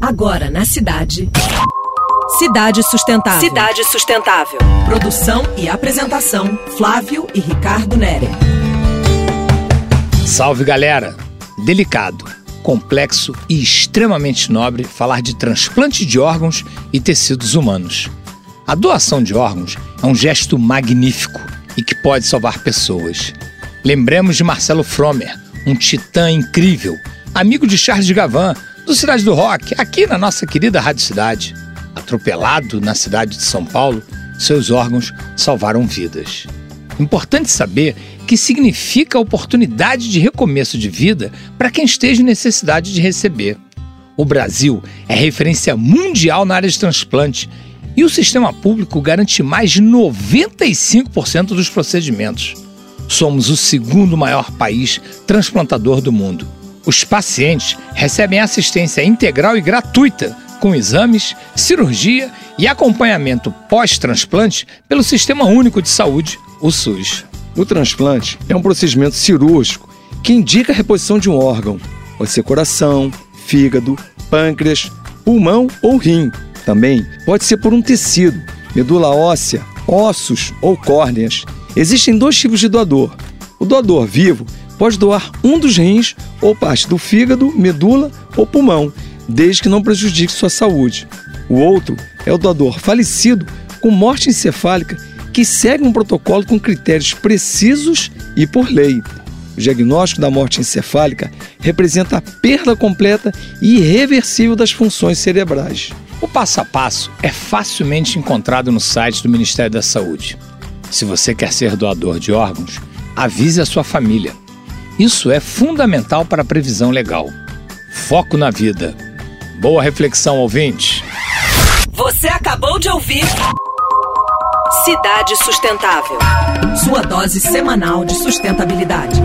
Agora na cidade. Cidade Sustentável. Cidade Sustentável. Produção e apresentação: Flávio e Ricardo Nere. Salve galera! Delicado, complexo e extremamente nobre falar de transplante de órgãos e tecidos humanos. A doação de órgãos é um gesto magnífico e que pode salvar pessoas. Lembremos de Marcelo Fromer, um titã incrível, amigo de Charles Gavan, do Cidade do Rock, aqui na nossa querida Rádio Cidade. Atropelado na cidade de São Paulo, seus órgãos salvaram vidas. Importante saber que significa a oportunidade de recomeço de vida para quem esteja em necessidade de receber. O Brasil é referência mundial na área de transplante e o sistema público garante mais de 95% dos procedimentos. Somos o segundo maior país transplantador do mundo. Os pacientes recebem assistência integral e gratuita, com exames, cirurgia e acompanhamento pós-transplante pelo Sistema Único de Saúde, o SUS. O transplante é um procedimento cirúrgico que indica a reposição de um órgão, pode ser coração, fígado, pâncreas, pulmão ou rim. Também pode ser por um tecido, medula óssea, ossos ou córneas. Existem dois tipos de doador. O doador vivo pode doar um dos rins ou parte do fígado, medula ou pulmão, desde que não prejudique sua saúde. O outro é o doador falecido com morte encefálica que segue um protocolo com critérios precisos e por lei. O diagnóstico da morte encefálica representa a perda completa e irreversível das funções cerebrais. O passo a passo é facilmente encontrado no site do Ministério da Saúde. Se você quer ser doador de órgãos, avise a sua família. Isso é fundamental para a previsão legal. Foco na vida. Boa reflexão, ouvinte. Você acabou de ouvir Cidade Sustentável. Sua dose semanal de sustentabilidade.